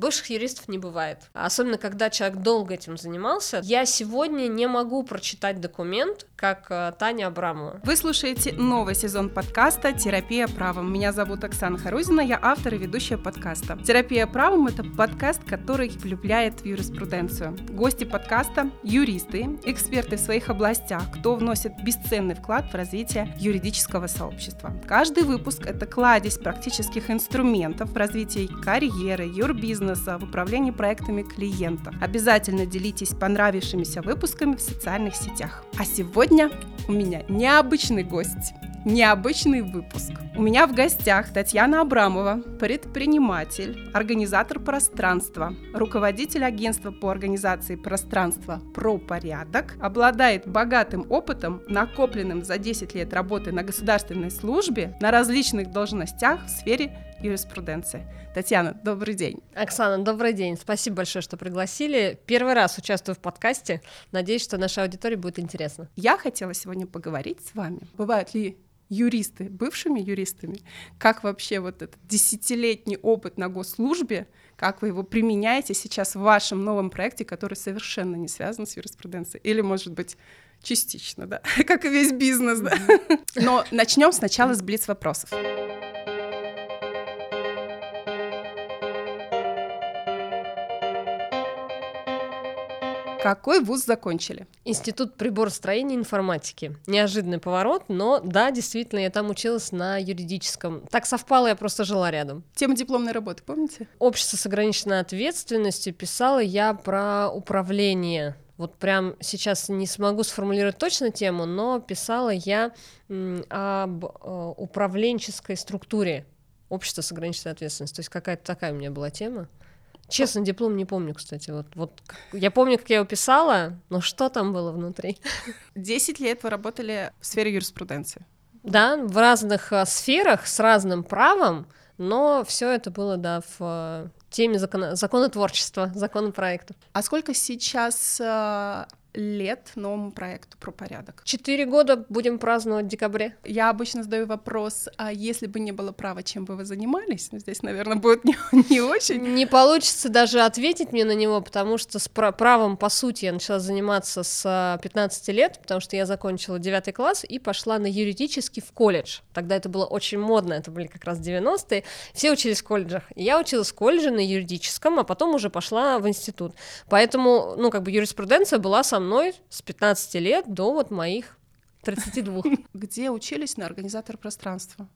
Бывших юристов не бывает. Особенно, когда человек долго этим занимался. Я сегодня не могу прочитать документ, как э, Таня Абрамова. Вы слушаете новый сезон подкаста «Терапия правом». Меня зовут Оксана Харузина, я автор и ведущая подкаста. «Терапия правом» — это подкаст, который влюбляет в юриспруденцию. Гости подкаста — юристы, эксперты в своих областях, кто вносит бесценный вклад в развитие юридического сообщества. Каждый выпуск — это кладезь практических инструментов в развитии карьеры, юрбизнеса, бизнеса в управлении проектами клиентов. Обязательно делитесь понравившимися выпусками в социальных сетях. А сегодня у меня необычный гость необычный выпуск. У меня в гостях Татьяна Абрамова, предприниматель, организатор пространства, руководитель агентства по организации пространства «Про порядок», обладает богатым опытом, накопленным за 10 лет работы на государственной службе на различных должностях в сфере юриспруденции. Татьяна, добрый день. Оксана, добрый день. Спасибо большое, что пригласили. Первый раз участвую в подкасте. Надеюсь, что нашей аудитории будет интересно. Я хотела сегодня поговорить с вами. Бывают ли юристы, бывшими юристами, как вообще вот этот десятилетний опыт на госслужбе, как вы его применяете сейчас в вашем новом проекте, который совершенно не связан с юриспруденцией, или, может быть, частично, да, как и весь бизнес, да. Но начнем сначала с блиц вопросов. Какой вуз закончили? Институт приборостроения и информатики. Неожиданный поворот, но да, действительно, я там училась на юридическом. Так совпало, я просто жила рядом. Тема дипломной работы, помните? Общество с ограниченной ответственностью писала я про управление вот прям сейчас не смогу сформулировать точно тему, но писала я об э, управленческой структуре общества с ограниченной ответственностью. То есть какая-то такая у меня была тема. Честно, диплом не помню, кстати. Вот, вот я помню, как я его писала, но что там было внутри? Десять лет вы работали в сфере юриспруденции. Да, в разных а, сферах с разным правом, но все это было, да, в а, теме закона, законотворчества, законопроектов. А сколько сейчас а, лет новому проекту про порядок? Четыре года будем праздновать в декабре. Я обычно задаю вопрос, а если бы не было права, чем бы вы занимались? Здесь, наверное, будет не, не очень. Не получится даже ответить мне на него, потому что с правом, по сути, я начала заниматься с 15 а, лет, потому что я закончила 9 класс и пошла на юридический в колледж. Тогда это было очень модно, это были как раз 90-е. Все учились в колледжах. Я училась в колледже на юридическом, а потом уже пошла в институт. Поэтому, ну, как бы юриспруденция была мной с 15 лет до вот моих 32. Где учились на организатор пространства?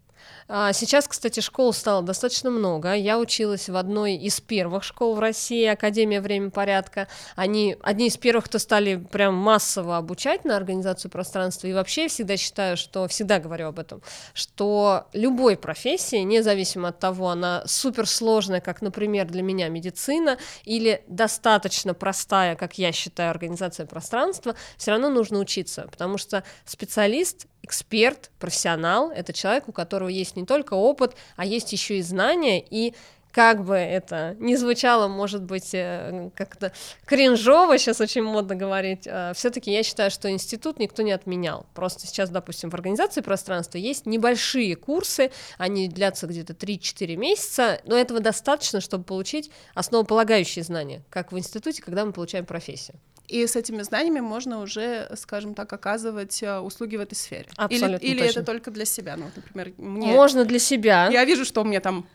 А, сейчас, кстати, школ стало достаточно много. Я училась в одной из первых школ в России, Академия Время порядка. Они одни из первых, кто стали прям массово обучать на организацию пространства. И вообще всегда считаю, что всегда говорю об этом, что любой профессии, независимо от того, она суперсложная, как, например, для меня медицина, или достаточно простая, как я считаю, организация пространства, все равно нужно учиться, потому что специалист эксперт, профессионал, это человек, у которого есть не только опыт, а есть еще и знания, и как бы это ни звучало, может быть, э, как-то кринжово, сейчас очень модно говорить, э, все-таки я считаю, что институт никто не отменял. Просто сейчас, допустим, в организации пространства есть небольшие курсы, они длятся где-то 3-4 месяца, но этого достаточно, чтобы получить основополагающие знания, как в институте, когда мы получаем профессию. И с этими знаниями можно уже, скажем так, оказывать э, услуги в этой сфере. Абсолютно или, или точно. это только для себя. Ну, например, мне... Можно для себя. Я вижу, что у меня там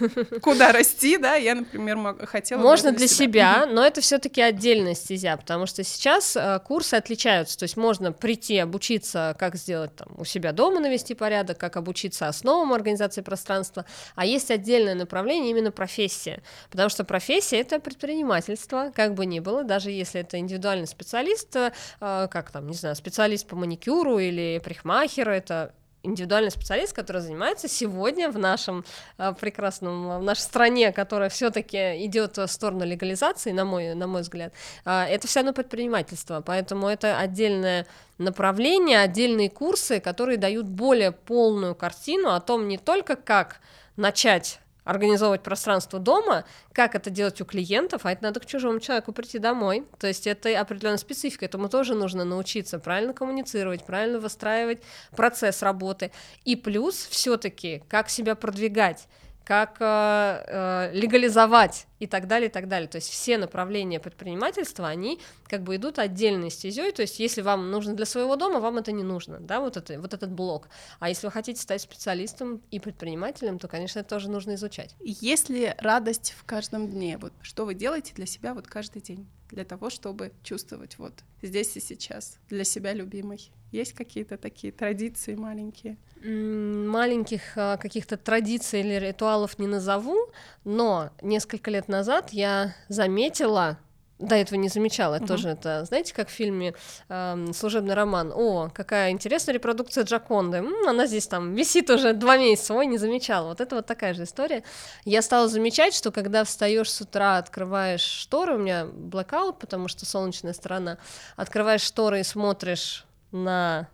куда расти, да, я, например, хотела Можно для себя, но это все таки отдельная стезя, потому что сейчас э, курсы отличаются, то есть можно прийти обучиться, как сделать там у себя дома навести порядок, как обучиться основам организации пространства, а есть отдельное направление именно профессия, потому что профессия — это предпринимательство, как бы ни было, даже если это индивидуальный специалист, э, как там, не знаю, специалист по маникюру или парикмахер, это индивидуальный специалист, который занимается сегодня в нашем э, прекрасном, в нашей стране, которая все-таки идет в сторону легализации, на мой, на мой взгляд, э, это все равно предпринимательство, поэтому это отдельное направление, отдельные курсы, которые дают более полную картину о том не только как начать организовывать пространство дома, как это делать у клиентов, а это надо к чужому человеку прийти домой. То есть это определенная специфика, этому тоже нужно научиться правильно коммуницировать, правильно выстраивать процесс работы. И плюс все-таки, как себя продвигать как э, э, легализовать и так далее, и так далее. То есть все направления предпринимательства, они как бы идут отдельной стезей, то есть если вам нужно для своего дома, вам это не нужно, да, вот, это, вот этот блок. А если вы хотите стать специалистом и предпринимателем, то, конечно, это тоже нужно изучать. Есть ли радость в каждом дне? Вот что вы делаете для себя вот каждый день? Для того, чтобы чувствовать вот здесь и сейчас, для себя любимой. Есть какие-то такие традиции маленькие? Маленьких а, каких-то традиций или ритуалов не назову, но несколько лет назад я заметила, до этого не замечала, это uh-huh. тоже это, знаете, как в фильме э, «Служебный роман», о, какая интересная репродукция Джаконды, М, она здесь там висит уже два месяца, ой, не замечала, вот это вот такая же история. Я стала замечать, что когда встаешь с утра, открываешь шторы, у меня блэкаут, потому что солнечная сторона, открываешь шторы и смотришь на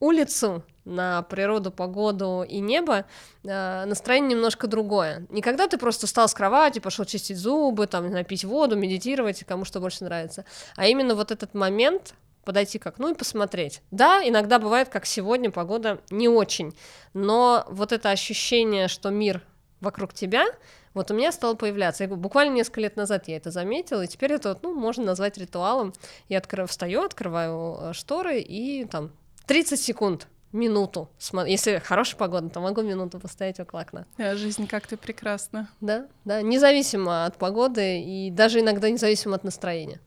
улицу, на природу, погоду и небо, э, настроение немножко другое. Не когда ты просто встал с кровати, пошел чистить зубы, там, напить воду, медитировать, кому что больше нравится, а именно вот этот момент подойти к окну и посмотреть. Да, иногда бывает, как сегодня, погода не очень, но вот это ощущение, что мир вокруг тебя, вот у меня стало появляться. Я, буквально несколько лет назад я это заметила, и теперь это, ну, можно назвать ритуалом. Я открываю, встаю, открываю э, шторы и там 30 секунд минуту. Если хорошая погода, то могу минуту поставить около окна. А жизнь как-то прекрасна. Да, да, независимо от погоды и даже иногда независимо от настроения.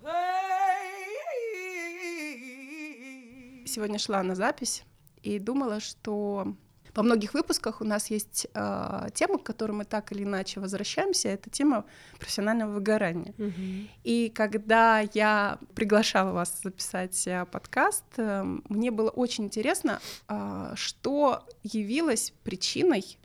Сегодня шла на запись и думала, что во многих выпусках у нас есть э, тема, к которой мы так или иначе возвращаемся. Это тема профессионального выгорания. Mm-hmm. И когда я приглашала вас записать э, подкаст, э, мне было очень интересно, э, что явилось причиной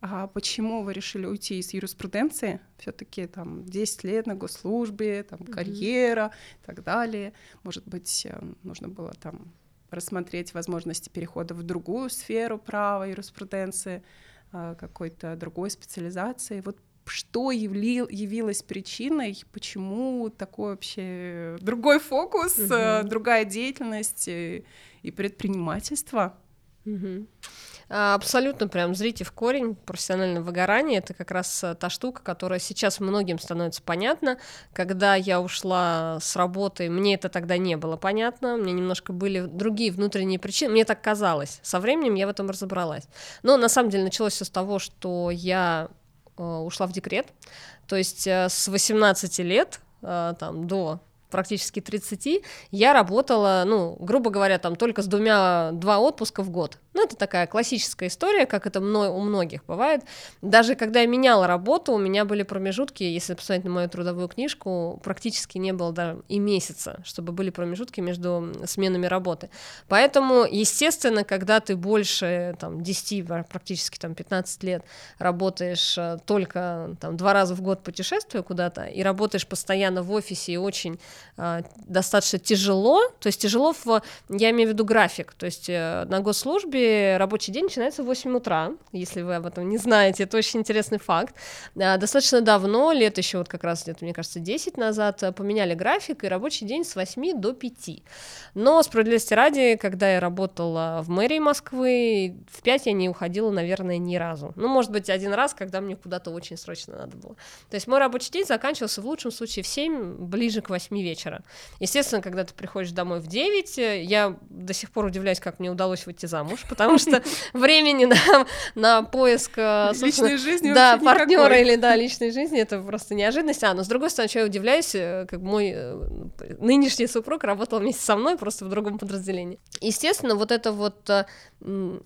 а почему вы решили уйти из юриспруденции? Все-таки там 10 лет на госслужбе, там mm-hmm. карьера и так далее. Может быть, э, нужно было там рассмотреть возможности перехода в другую сферу права, юриспруденции, а, какой-то другой специализации. Вот что явли, явилось причиной, почему такой вообще другой фокус, угу. другая деятельность и, и предпринимательство? Угу. А, абсолютно прям зрите в корень профессиональное выгорание. Это как раз э, та штука, которая сейчас многим становится понятна. Когда я ушла с работы, мне это тогда не было понятно. Мне немножко были другие внутренние причины. Мне так казалось. Со временем я в этом разобралась. Но на самом деле началось все с того, что я э, ушла в декрет. То есть э, с 18 лет там, до практически 30, я работала, ну, грубо говоря, там только с двумя, два отпуска в год. Ну, это такая классическая история, как это у многих бывает. Даже когда я меняла работу, у меня были промежутки, если посмотреть на мою трудовую книжку, практически не было даже и месяца, чтобы были промежутки между сменами работы. Поэтому, естественно, когда ты больше там, 10, практически там, 15 лет работаешь э, только там, два раза в год путешествуя куда-то и работаешь постоянно в офисе и очень э, достаточно тяжело, то есть тяжело, в, я имею в виду график, то есть э, на госслужбе рабочий день начинается в 8 утра, если вы об этом не знаете, это очень интересный факт. А, достаточно давно, лет еще вот как раз где-то, мне кажется, 10 назад, э, поменяли график, и рабочий день с 8 до 5. Но, справедливости ради, когда я работала в мэрии Москвы, в 5 я не уходила, наверное, ни разу. Ну, может быть, один раз, когда мне куда-то очень срочно надо было. То есть мой рабочий день заканчивался в лучшем случае в 7, ближе к 8 вечера. Естественно, когда ты приходишь домой в 9, э, я до сих пор удивляюсь, как мне удалось выйти замуж, потому что времени на, на поиск э, личной жизни да, партнера или да, личной жизни это просто неожиданность. А, но с другой стороны, что я удивляюсь, э, как мой э, нынешний супруг работал вместе со мной, просто в другом подразделении. Естественно, вот это вот,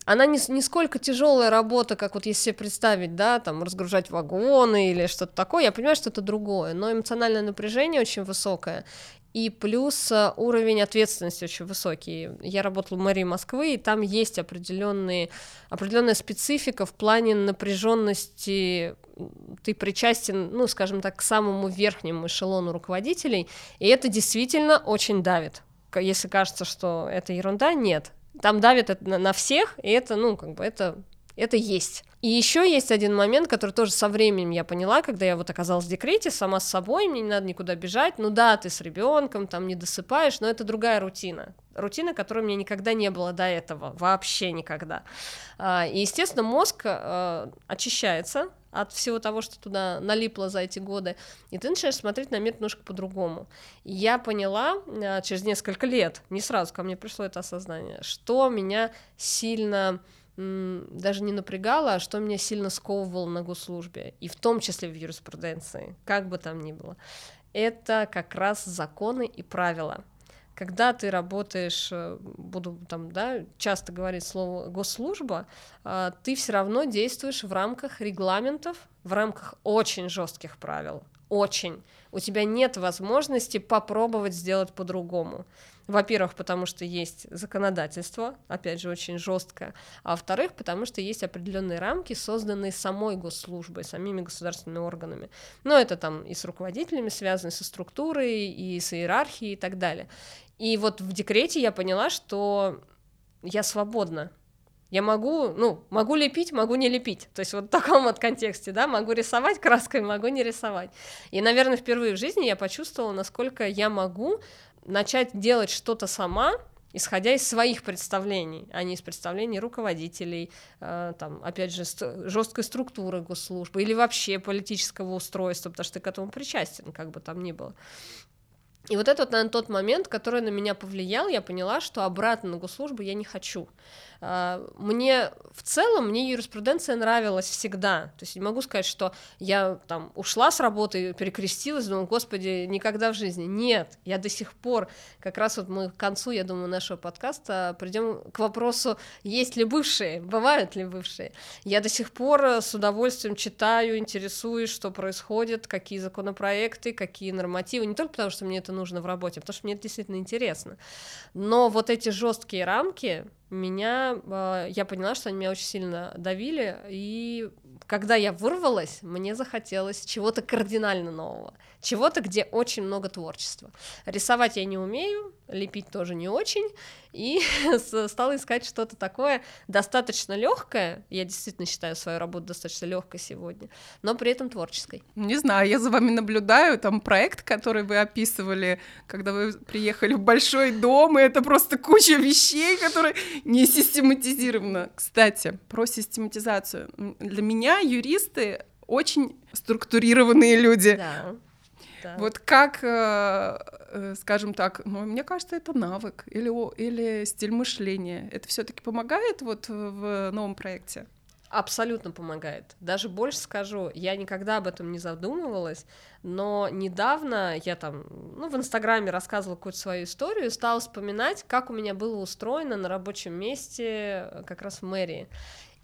она не, не сколько тяжелая работа, как вот если себе представить, да, там, разгружать вагоны или что-то такое, я понимаю, что это другое, но эмоциональное напряжение очень высокое, и плюс э, уровень ответственности очень высокий. Я работала в мэрии Москвы, и там есть определенные, определенная специфика в плане напряженности. Ты причастен, ну, скажем так, к самому верхнему эшелону руководителей, и это действительно очень давит. Если кажется, что это ерунда, нет. Там давит это на всех, и это, ну, как бы, это это есть. И еще есть один момент, который тоже со временем я поняла, когда я вот оказалась в декрете сама с собой, мне не надо никуда бежать. Ну да, ты с ребенком, там не досыпаешь, но это другая рутина. Рутина, которой у меня никогда не было до этого, вообще никогда. А, и, естественно, мозг а, очищается от всего того, что туда налипло за эти годы, и ты начинаешь смотреть на мир немножко по-другому. Я поняла а, через несколько лет, не сразу ко мне пришло это осознание, что меня сильно даже не напрягало, а что меня сильно сковывало на госслужбе, и в том числе в юриспруденции, как бы там ни было, это как раз законы и правила. Когда ты работаешь, э, буду там, да, часто говорить слово госслужба, а, ты все равно действуешь в рамках регламентов, в рамках очень жестких правил, очень. У тебя нет возможности попробовать сделать по-другому. Во-первых, потому что есть законодательство, опять же, очень жесткое, а во-вторых, потому что есть определенные рамки, созданные самой госслужбой, самими государственными органами. Но это там и с руководителями связано, со структурой, и с иерархией и так далее. И вот в декрете я поняла, что я свободна, я могу, ну, могу лепить, могу не лепить. То есть вот в таком вот контексте, да, могу рисовать краской, могу не рисовать. И, наверное, впервые в жизни я почувствовала, насколько я могу начать делать что-то сама, исходя из своих представлений, а не из представлений руководителей, э, там, опять же, ст- жесткой структуры госслужбы или вообще политического устройства, потому что ты к этому причастен, как бы там ни было. И вот это вот, наверное, тот момент, который на меня повлиял, я поняла, что обратно на госслужбу я не хочу. А, мне в целом, мне юриспруденция нравилась всегда. То есть не могу сказать, что я там ушла с работы, перекрестилась, думаю, господи, никогда в жизни. Нет, я до сих пор, как раз вот мы к концу, я думаю, нашего подкаста придем к вопросу, есть ли бывшие, бывают ли бывшие. Я до сих пор с удовольствием читаю, интересуюсь, что происходит, какие законопроекты, какие нормативы, не только потому, что мне это нужно в работе, а потому что мне это действительно интересно. Но вот эти жесткие рамки, меня, а, я поняла, что они меня очень сильно давили, и когда я вырвалась, мне захотелось чего-то кардинально нового, чего-то, где очень много творчества. Рисовать я не умею, лепить тоже не очень, и стала искать что-то такое достаточно легкое. Я действительно считаю свою работу достаточно легкой сегодня, но при этом творческой. Не знаю, я за вами наблюдаю, там проект, который вы описывали, когда вы приехали в большой дом, и это просто куча вещей, которые не систематизированы. Кстати, про систематизацию. Для меня юристы очень структурированные люди. Да. Да. Вот как, э, э, скажем так, ну, мне кажется, это навык или, или стиль мышления. Это все-таки помогает вот в новом проекте? Абсолютно помогает. Даже больше скажу, я никогда об этом не задумывалась, но недавно я там, ну, в Инстаграме рассказывала какую-то свою историю, и стала вспоминать, как у меня было устроено на рабочем месте э, как раз в мэрии.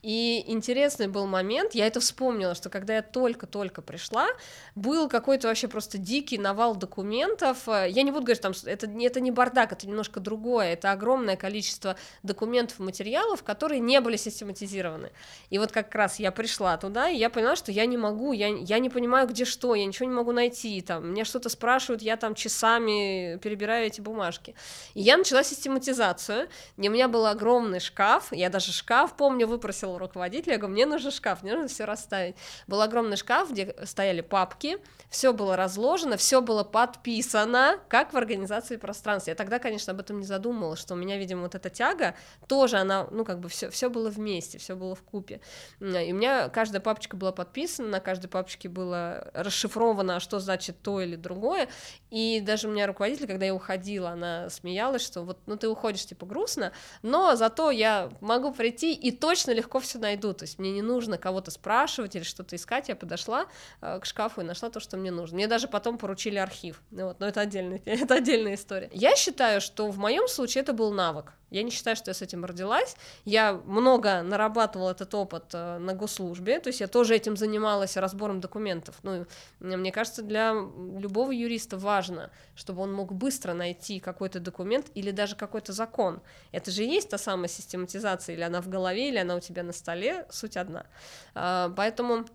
И интересный был момент, я это вспомнила, что когда я только-только пришла, был какой-то вообще просто дикий навал документов. Я не буду говорить, там, это, это не бардак, это немножко другое, это огромное количество документов материалов, которые не были систематизированы. И вот как раз я пришла туда, и я поняла, что я не могу, я, я не понимаю, где что, я ничего не могу найти, там, меня что-то спрашивают, я там часами перебираю эти бумажки. И я начала систематизацию, и у меня был огромный шкаф, я даже шкаф, помню, выпросила у руководителя, я говорю, мне нужен шкаф, мне нужно все расставить. Был огромный шкаф, где стояли папки, все было разложено, все было подписано, как в организации пространства. Я тогда, конечно, об этом не задумывалась, что у меня, видимо, вот эта тяга тоже, она, ну, как бы все, все было вместе, все было в купе. И у меня каждая папочка была подписана, на каждой папочке было расшифровано, что значит то или другое. И даже у меня руководитель, когда я уходила, она смеялась, что вот, ну, ты уходишь, типа, грустно, но зато я могу прийти и точно легко все найду, то есть мне не нужно кого-то спрашивать или что-то искать, я подошла э, к шкафу и нашла то, что мне нужно. Мне даже потом поручили архив, ну вот, но это отдельная, это отдельная история. Я считаю, что в моем случае это был навык, я не считаю, что я с этим родилась. Я много нарабатывала этот опыт э, на госслужбе, то есть я тоже этим занималась разбором документов. Ну, мне кажется, для любого юриста важно, чтобы он мог быстро найти какой-то документ или даже какой-то закон. Это же и есть та самая систематизация, или она в голове, или она у тебя на столе, суть одна. А, поэтому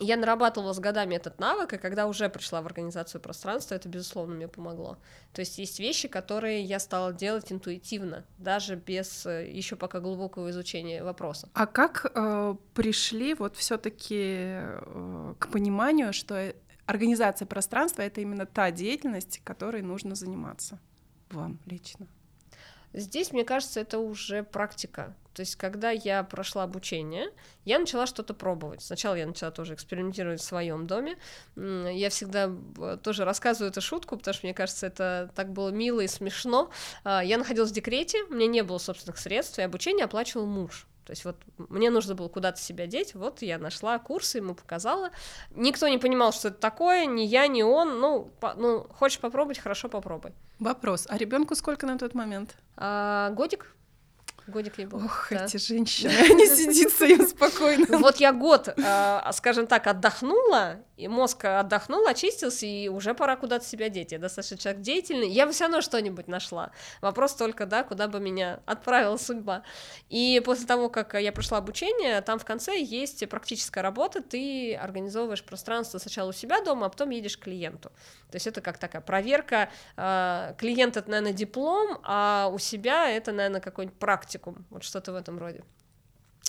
Я нарабатывала с годами этот навык, и когда уже пришла в организацию пространства, это, безусловно, мне помогло. То есть есть вещи, которые я стала делать интуитивно, даже без э, еще пока глубокого изучения вопроса. А как э, пришли вот все-таки э, к пониманию, что организация пространства это именно та деятельность, которой нужно заниматься вам лично? Здесь, мне кажется, это уже практика. То есть, когда я прошла обучение, я начала что-то пробовать. Сначала я начала тоже экспериментировать в своем доме. Я всегда э, тоже рассказываю эту шутку, потому что мне кажется, это так было мило и смешно. А, я находилась в декрете, у меня не было собственных средств, и обучение оплачивал муж. То есть вот мне нужно было куда-то себя деть, вот я нашла курсы, ему показала. Никто не понимал, что это такое, ни я, ни он. Ну, по, ну хочешь попробовать, хорошо попробуй. Вопрос, а ребенку сколько на тот момент? А, годик годик ей был. Ох, да. эти женщины, они сидятся им спокойно. Вот я год, а, скажем так, отдохнула, и мозг отдохнул, очистился, и уже пора куда-то себя деть. Я достаточно человек деятельный, я бы все равно что-нибудь нашла. Вопрос только, да, куда бы меня отправила судьба. И после того, как я прошла обучение, там в конце есть практическая работа, ты организовываешь пространство сначала у себя дома, а потом едешь к клиенту. То есть это как такая проверка. А, клиент — это, наверное, диплом, а у себя это, наверное, какой-нибудь практикум, вот что-то в этом роде.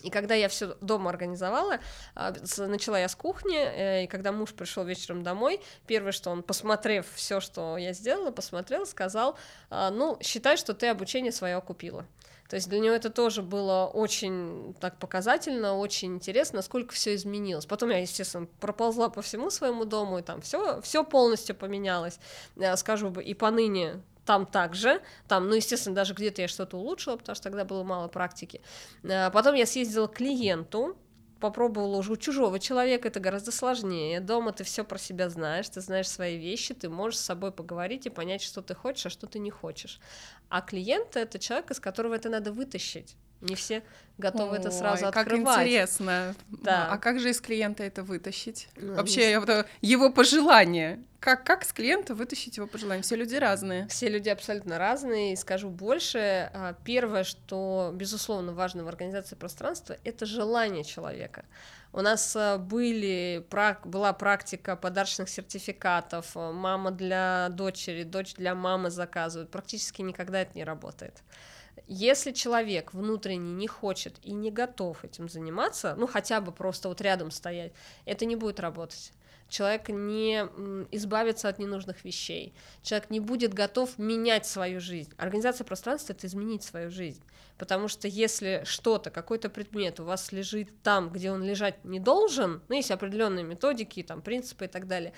И когда я все дома организовала, а, начала я с кухни, э, и когда муж пришел вечером домой, первое, что он, посмотрев все, что я сделала, посмотрел, сказал, «А, ну, считай, что ты обучение свое окупила. То есть для него это тоже было очень так показательно, очень интересно, насколько все изменилось. Потом я, естественно, проползла по всему своему дому, и там все, все полностью поменялось. Я скажу бы, и поныне там также, там, ну, естественно, даже где-то я что-то улучшила, потому что тогда было мало практики. А потом я съездила к клиенту, попробовала уже у чужого человека, это гораздо сложнее. Дома ты все про себя знаешь, ты знаешь свои вещи, ты можешь с собой поговорить и понять, что ты хочешь, а что ты не хочешь. А клиент — это человек, из которого это надо вытащить. Не все готовы Ой, это сразу открывать. Как интересно. Да. А как же из клиента это вытащить? Ну, Вообще, не... его пожелания. Как, как с клиента вытащить его пожелания? Все люди разные. Все люди абсолютно разные. И скажу больше. А, первое, что, безусловно, важно в организации пространства, это желание человека. У нас а, были, была практика подарочных сертификатов. Мама для дочери, дочь для мамы заказывают. Практически никогда это не работает. Если человек внутренне не хочет и не готов этим заниматься, ну хотя бы просто вот рядом стоять, это не будет работать. Человек не избавится от ненужных вещей. Человек не будет готов менять свою жизнь. Организация пространства — это изменить свою жизнь. Потому что если что-то, какой-то предмет у вас лежит там, где он лежать не должен, ну, есть определенные методики, там, принципы и так далее,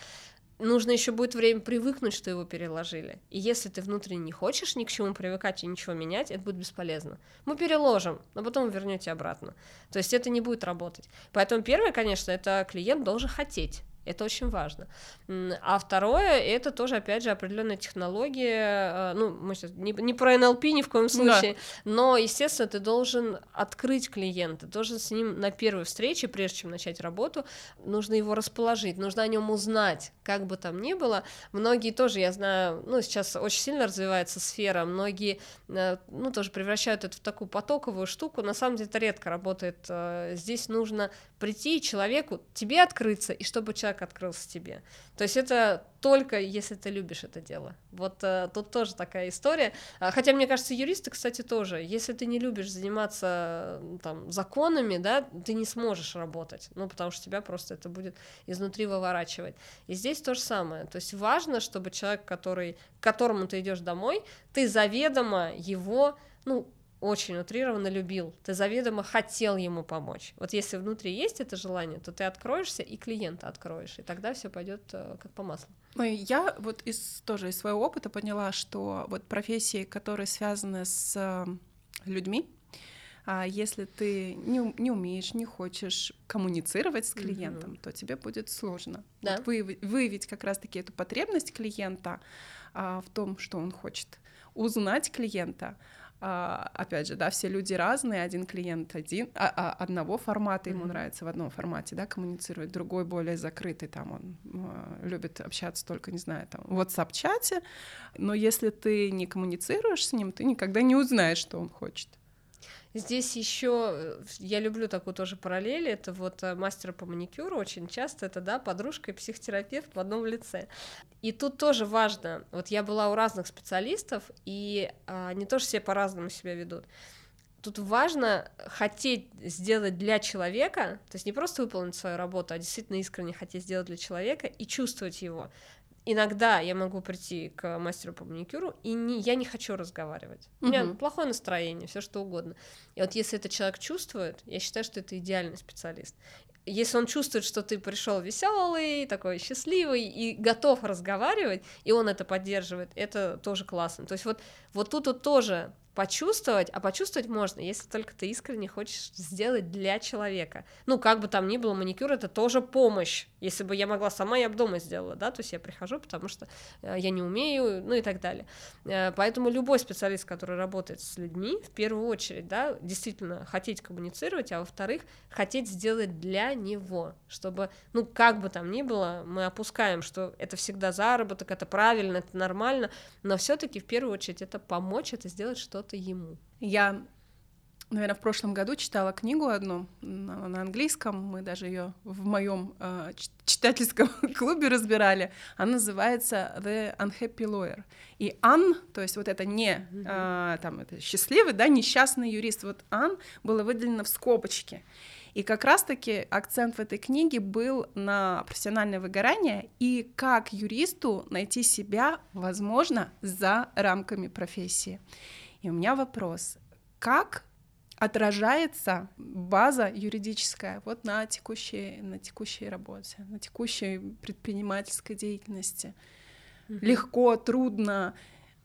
нужно еще будет время привыкнуть, что его переложили. И если ты внутренне не хочешь ни к чему привыкать и ничего менять, это будет бесполезно. Мы переложим, но потом вернете обратно. То есть это не будет работать. Поэтому первое, конечно, это клиент должен хотеть. Это очень важно. А второе, это тоже, опять же, определенная технология. Э, ну, мы сейчас не, не про НЛП ни в коем случае, да. но, естественно, ты должен открыть клиента, должен с ним на первой встрече, прежде чем начать работу, нужно его расположить, нужно о нем узнать, как бы там ни было. Многие тоже, я знаю, ну, сейчас очень сильно развивается сфера, многие, э, ну, тоже превращают это в такую потоковую штуку. На самом деле это редко работает. Э, здесь нужно прийти человеку, тебе открыться, и чтобы человек открылся тебе. То есть это только если ты любишь это дело. Вот э, тут тоже такая история. А, хотя, мне кажется, юристы, кстати, тоже. Если ты не любишь заниматься там, законами, да, ты не сможешь работать. Ну, потому что тебя просто это будет изнутри выворачивать. И здесь то же самое. То есть важно, чтобы человек, который, к которому ты идешь домой, ты заведомо его, ну, очень утрированно любил, ты заведомо хотел ему помочь. Вот если внутри есть это желание, то ты откроешься и клиента откроешь, и тогда все пойдет э, как по маслу. Ну, я вот из, тоже из своего опыта поняла, что вот профессии, которые связаны с э, людьми, а если ты не, не умеешь, не хочешь коммуницировать с клиентом, mm-hmm. то тебе будет сложно да. вот выявить, выявить как раз-таки эту потребность клиента а, в том, что он хочет, узнать клиента, опять же, да, все люди разные, один клиент один, а, а, одного формата ему mm-hmm. нравится в одном формате, да, коммуницирует, другой более закрытый, там он э, любит общаться только, не знаю, там, в WhatsApp-чате, но если ты не коммуницируешь с ним, ты никогда не узнаешь, что он хочет. Здесь еще э, я люблю такую тоже параллель. Это вот э, мастер по маникюру очень часто это да подружка и психотерапевт в одном лице. И тут тоже важно. Вот я была у разных специалистов, и а, они тоже все по-разному себя ведут. Тут важно хотеть сделать для человека, то есть не просто выполнить свою работу, а действительно искренне хотеть сделать для человека и чувствовать его иногда я могу прийти к мастеру по маникюру, и не, я не хочу разговаривать. У меня плохое настроение, все что угодно. И вот если этот человек чувствует, я считаю, что это идеальный специалист. Если он чувствует, что ты пришел веселый, такой счастливый и готов разговаривать, и он это поддерживает, это тоже классно. То есть вот, вот тут вот тоже почувствовать, а почувствовать можно, если только ты искренне хочешь сделать для человека. Ну, как бы там ни было, маникюр это тоже помощь. Если бы я могла сама, я бы дома сделала, да, то есть я прихожу, потому что э, я не умею, ну и так далее. Э, поэтому любой специалист, который работает с людьми, в первую очередь, да, действительно хотеть коммуницировать, а во-вторых, хотеть сделать для него, чтобы, ну, как бы там ни было, мы опускаем, что это всегда заработок, это правильно, это нормально, но все-таки в первую очередь это помочь, это сделать что что-то ему. Я, наверное, в прошлом году читала книгу одну на, на английском, мы даже ее в моем э, читательском клубе разбирали. Она называется The Unhappy Lawyer. И Ан, то есть вот это не э, там это счастливый, да, несчастный юрист, вот Ан было выделено в скобочке. И как раз-таки акцент в этой книге был на профессиональное выгорание и как юристу найти себя, возможно, за рамками профессии. И у меня вопрос, как отражается база юридическая вот на текущей, на текущей работе, на текущей предпринимательской деятельности. Mm-hmm. Легко, трудно,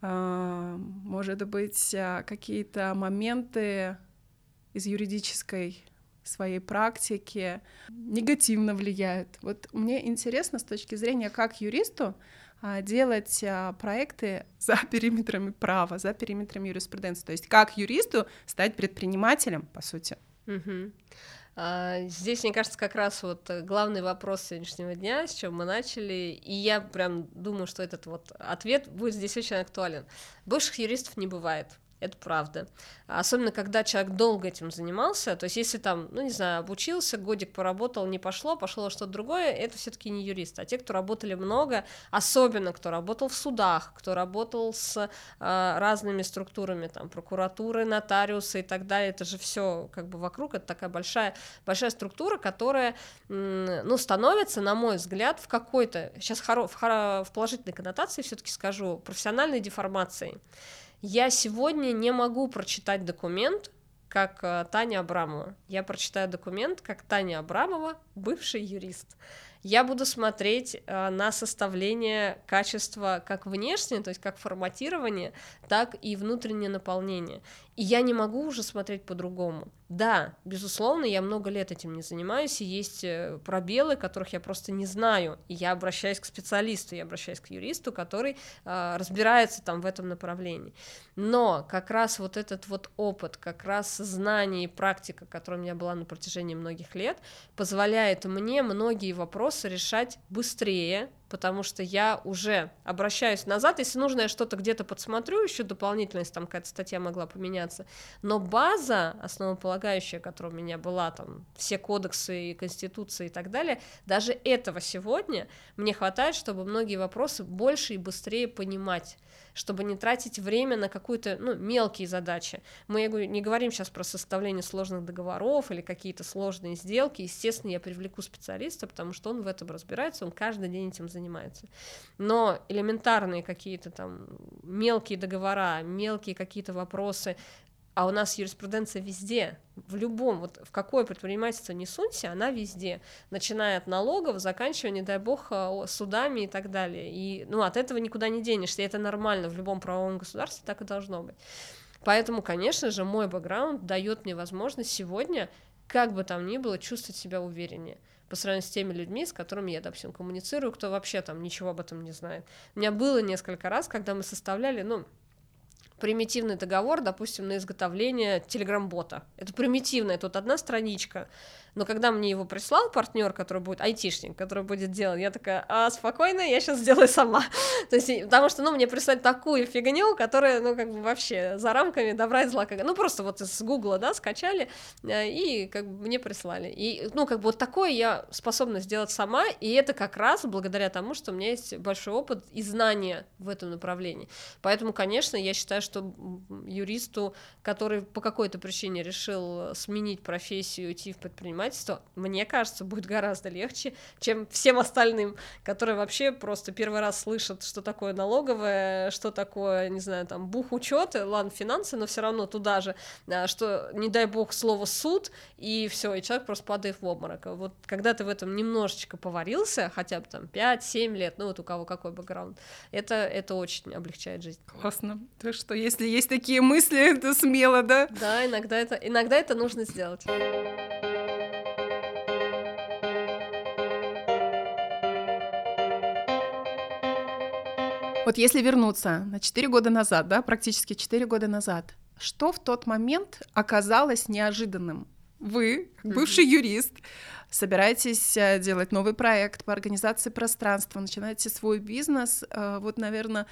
э, может быть, а, какие-то моменты из юридической своей практики негативно влияют. Вот мне интересно с точки зрения как юристу, а, делать а, проекты за периметрами права, за периметрами юриспруденции. То есть как юристу стать предпринимателем, по сути. Угу. Здесь, мне кажется, как раз вот главный вопрос сегодняшнего дня, с чем мы начали, и я прям думаю, что этот вот ответ будет здесь очень актуален. Бывших юристов не бывает. Это правда. Особенно, когда человек долго этим занимался. То есть, если там, ну, не знаю, обучился, годик поработал, не пошло, пошло что-то другое, это все-таки не юрист. А те, кто работали много, особенно кто работал в судах, кто работал с э, разными структурами, там, прокуратуры, нотариусы и так далее, это же все как бы вокруг, это такая большая, большая структура, которая, ну, становится, на мой взгляд, в какой-то, сейчас хоро, в, хоро, в положительной коннотации все-таки скажу, профессиональной деформацией. Я сегодня не могу прочитать документ, как э, Таня Абрамова. Я прочитаю документ, как Таня Абрамова, бывший юрист я буду смотреть э, на составление качества как внешнее, то есть как форматирование, так и внутреннее наполнение. И я не могу уже смотреть по-другому. Да, безусловно, я много лет этим не занимаюсь, и есть э, пробелы, которых я просто не знаю. И я обращаюсь к специалисту, я обращаюсь к юристу, который э, разбирается там в этом направлении. Но как раз вот этот вот опыт, как раз знание и практика, которая у меня была на протяжении многих лет, позволяет мне многие вопросы вопросы решать быстрее, потому что я уже обращаюсь назад, если нужно, я что-то где-то подсмотрю, еще дополнительность, там какая-то статья могла поменяться, но база основополагающая, которая у меня была, там, все кодексы и конституции и так далее, даже этого сегодня мне хватает, чтобы многие вопросы больше и быстрее понимать, чтобы не тратить время на какую-то, ну, мелкие задачи. Мы не говорим сейчас про составление сложных договоров или какие-то сложные сделки, естественно, я привлеку специалиста, потому что он в этом разбирается, он каждый день этим занимается. Но элементарные какие-то там мелкие договора, мелкие какие-то вопросы, а у нас юриспруденция везде, в любом, вот в какое предпринимательство не сунься, она везде, начиная от налогов, заканчивая, не дай бог, а, судами и так далее. И, ну, от этого никуда не денешься, и это нормально, в любом правовом государстве так и должно быть. Поэтому, конечно же, мой бэкграунд дает мне возможность сегодня, как бы там ни было, чувствовать себя увереннее по сравнению с теми людьми, с которыми я, допустим, коммуницирую, кто вообще там ничего об этом не знает. У меня было несколько раз, когда мы составляли, ну, примитивный договор, допустим, на изготовление телеграм-бота. Это примитивное, тут одна страничка, Но когда мне его прислал партнер, который будет айтишник, который будет делать, я такая, а, спокойно, я сейчас сделаю сама. То есть, потому что, ну, мне прислали такую фигню, которая, ну, как бы вообще за рамками добра и зла. Ну, просто вот из Гугла, да, скачали, э, и как бы мне прислали. И, ну, как бы вот такое я способна сделать сама, и это как раз благодаря тому, что у меня есть большой опыт и знания в этом направлении. Поэтому, конечно, я считаю, что юристу, который по какой-то причине решил сменить профессию, идти в предпринимательство, мне кажется, будет гораздо легче, чем всем остальным, которые вообще просто первый раз слышат, что такое налоговое, что такое, не знаю, там, бух учет, ладно, финансы, но все равно туда же, а, что, не дай бог, слово суд, и все, и человек просто падает в обморок. Вот когда ты в этом немножечко поварился, хотя бы там 5-7 лет, ну вот у кого какой бэкграунд, это, это очень облегчает жизнь. Классно. Так что если есть такие мысли, то смело, да? Да, иногда это, иногда это нужно сделать. Вот если вернуться на 4 года назад, да, практически 4 года назад, что в тот момент оказалось неожиданным? Вы, бывший mm-hmm. юрист, собираетесь э, делать новый проект по организации пространства, начинаете свой бизнес. Э, вот, наверное,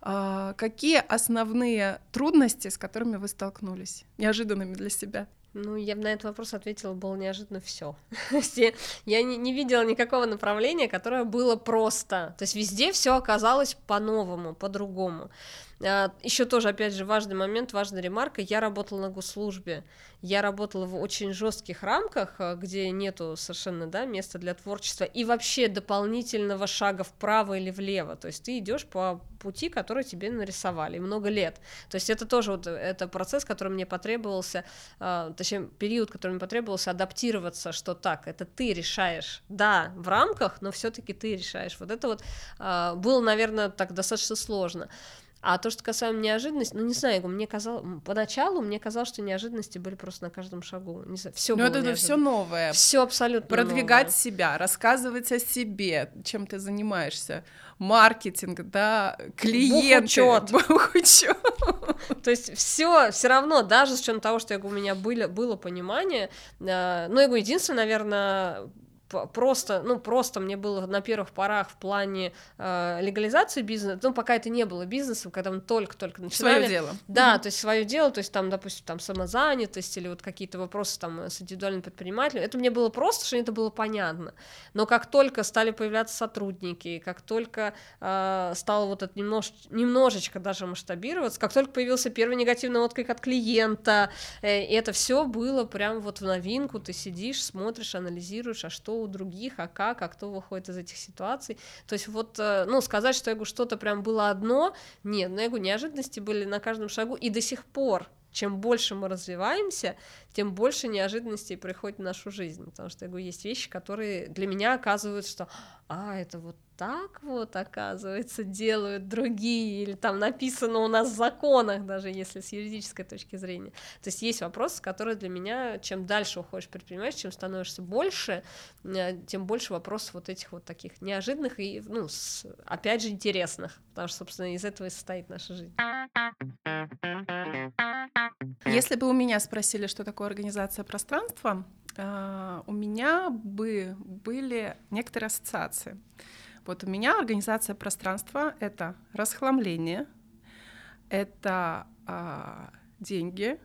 э, какие основные трудности, с которыми вы столкнулись, неожиданными для себя? Ну, я бы на этот вопрос ответила, было неожиданно все. я не, не видела никакого направления, которое было просто. То есть везде все оказалось по-новому, по-другому. А, Еще тоже, опять же, важный момент, важная ремарка. Я работала на госслужбе. Я работала в очень жестких рамках, а, где нету совершенно да, места для творчества и вообще дополнительного шага вправо или влево. То есть ты идешь по пути, который тебе нарисовали много лет. То есть это тоже вот это процесс, который мне потребовался, а, точнее период, который мне потребовался адаптироваться, что так, это ты решаешь, да, в рамках, но все-таки ты решаешь. Вот это вот было, наверное, так достаточно сложно. А то, что касаемо неожиданности, ну не знаю, мне казалось, поначалу мне казалось, что неожиданности были просто на каждом шагу. Не знаю, все Но это все новое. Все абсолютно Продвигать новое. себя, рассказывать о себе, чем ты занимаешься, маркетинг, да, клиенты. Бухучет. То есть все, все равно, даже с учетом того, что я говорю, у меня было, было понимание, э, ну, я говорю, единственное, наверное, просто, ну, просто мне было на первых порах в плане э, легализации бизнеса, ну, пока это не было бизнесом, когда мы только-только начинали. Свое дело. Да, mm-hmm. то есть свое дело, то есть там, допустим, там самозанятость или вот какие-то вопросы там с индивидуальным предпринимателем, это мне было просто, что это было понятно. Но как только стали появляться сотрудники, как только э, стало вот это немнож, немножечко даже масштабироваться, как только появился первый негативный отклик от клиента, э, это все было прям вот в новинку, ты сидишь, смотришь, анализируешь, а что у других, а как, а кто выходит из этих ситуаций. То есть вот, э, ну, сказать, что я говорю, что-то прям было одно, нет, но я говорю, неожиданности были на каждом шагу, и до сих пор чем больше мы развиваемся, тем больше неожиданностей приходит в нашу жизнь. Потому что, я говорю, есть вещи, которые для меня оказывают, что а, это вот так вот, оказывается, делают другие, или там написано у нас в законах, даже если с юридической точки зрения. То есть есть вопросы, которые для меня, чем дальше уходишь предпринимаешь, чем становишься больше, э, тем больше вопросов вот этих вот таких неожиданных и, ну, с, опять же, интересных, потому что, собственно, из этого и состоит наша жизнь. Если бы у меня спросили, что такое организация пространства, а, у меня бы были некоторые ассоциации. Вот у меня организация пространства — это расхламление, это а, деньги,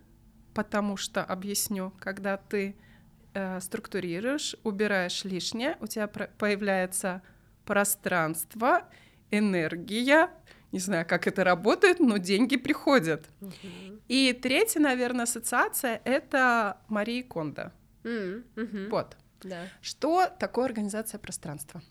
потому что, объясню, когда ты а, структурируешь, убираешь лишнее, у тебя появляется пространство, энергия, не знаю, как это работает, но деньги приходят. Uh-huh. И третья, наверное, ассоциация — это Мария Кондо. Uh-huh. Вот. Да. Что такое организация пространства?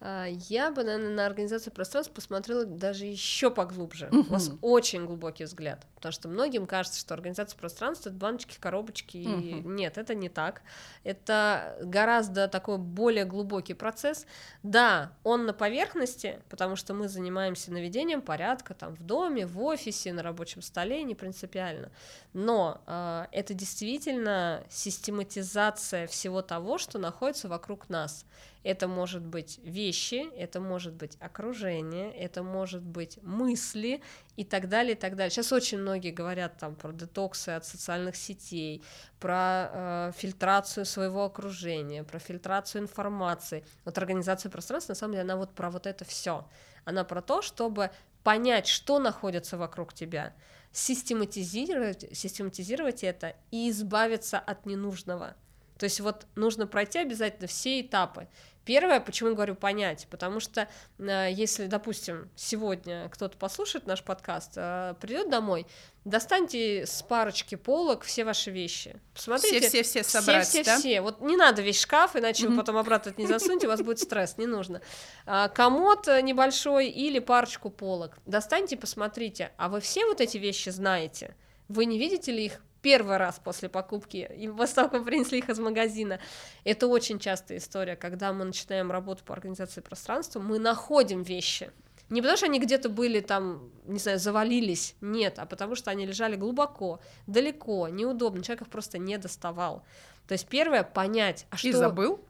А, я бы, наверное, на организацию пространства посмотрела даже еще поглубже. Угу. У вас очень глубокий взгляд, потому что многим кажется, что организация пространства это баночки, коробочки. Угу. И... Нет, это не так. Это гораздо такой более глубокий процесс. Да, он на поверхности, потому что мы занимаемся наведением порядка там в доме, в офисе, на рабочем столе, не принципиально. Но э, это действительно систематизация всего того, что находится вокруг нас Это может быть вещи, это может быть окружение, это может быть мысли и так далее, и так далее. Сейчас очень многие говорят там про детоксы от социальных сетей, про э, фильтрацию своего окружения, про фильтрацию информации. Вот организация пространства, на самом деле, она вот про вот это все. Она про то, чтобы понять, что находится вокруг тебя, систематизировать, систематизировать это и избавиться от ненужного. То есть вот нужно пройти обязательно все этапы. Первое, почему говорю понять, потому что э, если, допустим, сегодня кто-то послушает наш подкаст, э, придет домой, достаньте с парочки полок все ваши вещи. Посмотрите. Все-все-все собрать, все, все, да? Все, Вот не надо весь шкаф, иначе mm-hmm. вы потом обратно это не засунете, у вас будет стресс, не нужно. А, комод небольшой или парочку полок. Достаньте, посмотрите, а вы все вот эти вещи знаете? Вы не видите ли их первый раз после покупки, и того, как принесли их из магазина. Это очень частая история, когда мы начинаем работу по организации пространства, мы находим вещи. Не потому что они где-то были там, не знаю, завалились, нет, а потому что они лежали глубоко, далеко, неудобно, человек их просто не доставал. То есть первое понять, а что... И забыл?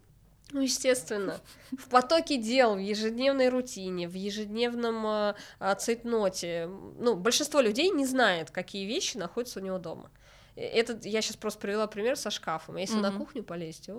Ну, естественно, в потоке дел, в ежедневной рутине, в ежедневном э, цейтноте. Ну, большинство людей не знает, какие вещи находятся у него дома. Это я сейчас просто привела пример со шкафом. Если mm-hmm. на кухню полезть,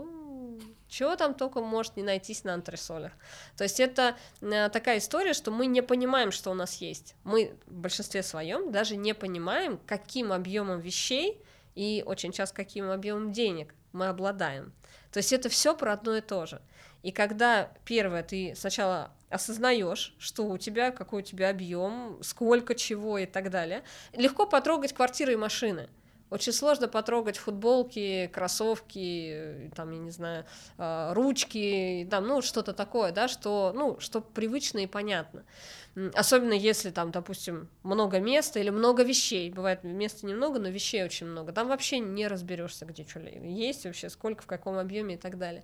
чего там только может не найтись на антресолях. То есть это э, такая история, что мы не понимаем, что у нас есть. Мы в большинстве своем даже не понимаем, каким объемом вещей и очень часто каким объемом денег мы обладаем. То есть это все про одно и то же. И когда первое ты сначала осознаешь, что у тебя, какой у тебя объем, сколько чего и так далее, легко потрогать квартиры и машины. Очень сложно потрогать футболки, кроссовки, там, я не знаю, а, ручки, там, ну, что-то такое, да, что, ну, что привычно и понятно. Особенно если там, допустим, много места или много вещей. Бывает места немного, но вещей очень много. Там вообще не разберешься, где что есть вообще, сколько, в каком объеме и так далее.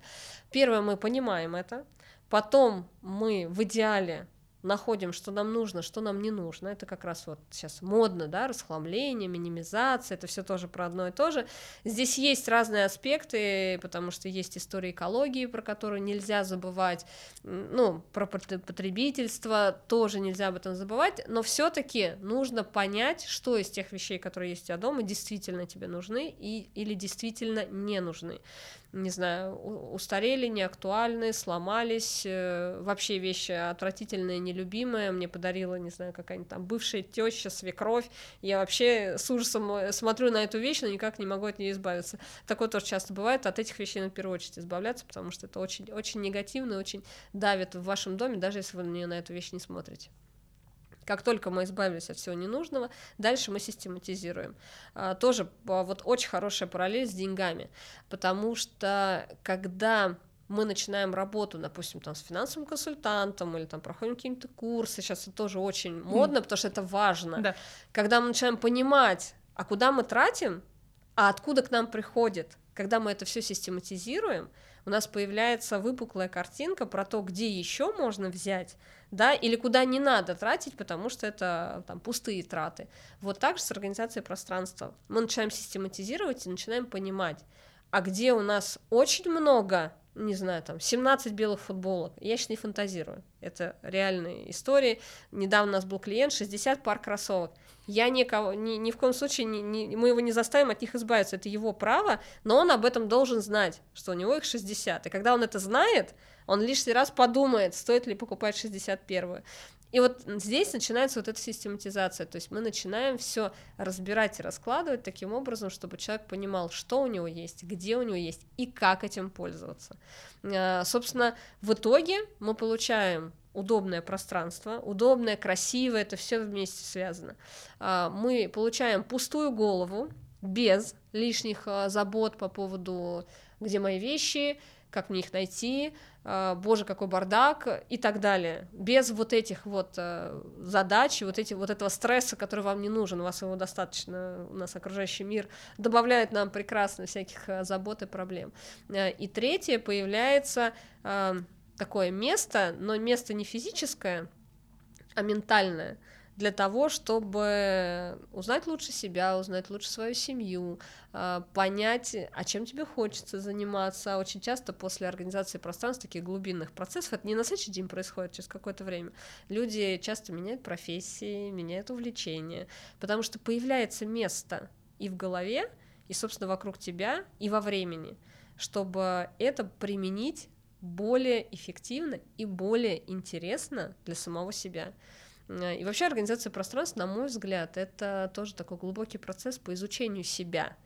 Первое, мы понимаем это. Потом мы в идеале находим, что нам нужно, что нам не нужно. Это как раз вот сейчас модно, да, расхламление, минимизация, это все тоже про одно и то же. Здесь есть разные аспекты, потому что есть история экологии, про которую нельзя забывать, ну, про потребительство тоже нельзя об этом забывать, но все-таки нужно понять, что из тех вещей, которые есть у тебя дома, действительно тебе нужны и, или действительно не нужны не знаю, устарели, неактуальны, сломались, э, вообще вещи отвратительные, нелюбимые, мне подарила, не знаю, какая-нибудь там бывшая теща, свекровь, я вообще с ужасом э, смотрю на эту вещь, но никак не могу от нее избавиться. Такое тоже часто бывает, от этих вещей на первую очередь избавляться, потому что это очень, очень негативно, очень давит в вашем доме, даже если вы на нее на эту вещь не смотрите. Как только мы избавились от всего ненужного, дальше мы систематизируем. А, тоже а, вот очень хорошая параллель с деньгами, потому что когда мы начинаем работу, допустим, там, с финансовым консультантом или там проходим какие-то курсы, сейчас это тоже очень модно, mm. потому что это важно. Да. Когда мы начинаем понимать, а куда мы тратим, а откуда к нам приходит, когда мы это все систематизируем, у нас появляется выпуклая картинка про то, где еще можно взять, да, или куда не надо тратить, потому что это там пустые траты. Вот так же с организацией пространства. Мы начинаем систематизировать и начинаем понимать, а где у нас очень много не знаю, там, 17 белых футболок. Я сейчас не фантазирую. Это реальные истории. Недавно у нас был клиент, 60 пар кроссовок. Я никого, ни, ни в коем случае, ни, ни, мы его не заставим от них избавиться. Это его право, но он об этом должен знать, что у него их 60. И когда он это знает, он лишний раз подумает, стоит ли покупать 61. И вот здесь начинается вот эта систематизация, то есть мы начинаем все разбирать и раскладывать таким образом, чтобы человек понимал, что у него есть, где у него есть и как этим пользоваться. А, собственно, в итоге мы получаем удобное пространство, удобное, красивое, это все вместе связано. А, мы получаем пустую голову без лишних а, забот по поводу, где мои вещи, как мне их найти, а, боже, какой бардак и так далее. Без вот этих вот э, задач, вот, эти, вот этого стресса, который вам не нужен, у вас его достаточно, у нас окружающий мир добавляет нам прекрасно всяких э, забот и проблем. Э, и третье, появляется такое место, но место не физическое, а ментальное, для того, чтобы узнать лучше себя, узнать лучше свою семью, а, понять, а чем тебе хочется заниматься. Очень часто после организации пространств таких глубинных процессов, это не на следующий день происходит, через какое-то время, люди часто меняют профессии, меняют увлечения, потому что появляется место и в голове, и, собственно, вокруг тебя, и во времени, чтобы это применить более эффективно и более интересно для самого себя. И вообще организация пространств, на мой взгляд, это тоже такой глубокий процесс по изучению себя.